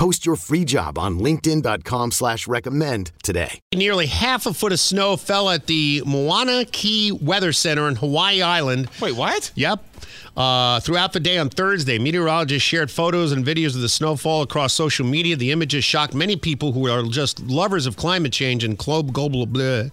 Post your free job on linkedin.com slash recommend today. Nearly half a foot of snow fell at the Mauna Kea Weather Center in Hawaii Island. Wait, what? Yep. Uh, throughout the day on Thursday, meteorologists shared photos and videos of the snowfall across social media. The images shocked many people who are just lovers of climate change and globe global blah.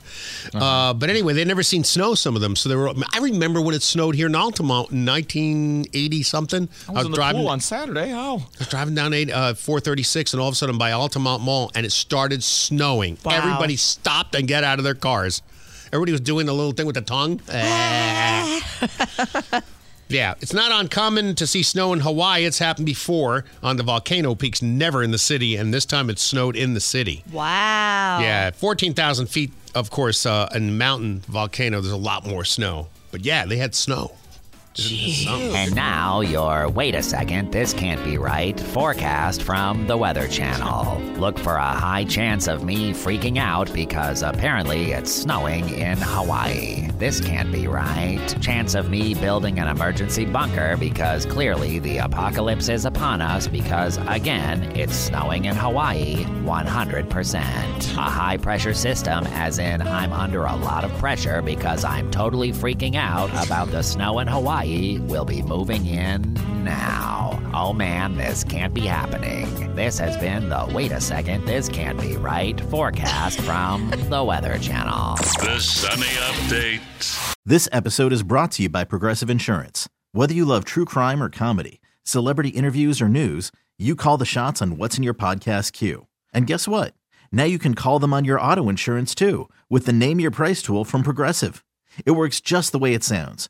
Uh, but anyway, they'd never seen snow. Some of them, so they were. I remember when it snowed here in Altamonte in 1980 something. I was in the pool on Saturday. How? I was driving down eight, uh, 436, and all of a sudden by Altamonte Mall, and it started snowing. Wow. Everybody stopped and get out of their cars. Everybody was doing the little thing with the tongue. yeah, it's not uncommon to see snow in Hawaii. It's happened before on the volcano peaks, never in the city, and this time it snowed in the city. Wow. Yeah, 14,000 feet, of course, uh, in mountain volcano, there's a lot more snow. But yeah, they had snow. Isn't this something? And now your wait a second, this can't be right forecast from the Weather Channel. Look for a high chance of me freaking out because apparently it's snowing in Hawaii. This can't be right. Chance of me building an emergency bunker because clearly the apocalypse is upon us because again, it's snowing in Hawaii 100%. A high pressure system, as in I'm under a lot of pressure because I'm totally freaking out about the snow in Hawaii, will be moving in now. Oh man, this can't be happening. This has been the wait a second, this can't be right forecast from the Weather Channel. The Sunny Update. This episode is brought to you by Progressive Insurance. Whether you love true crime or comedy, celebrity interviews or news, you call the shots on what's in your podcast queue. And guess what? Now you can call them on your auto insurance too with the Name Your Price tool from Progressive. It works just the way it sounds.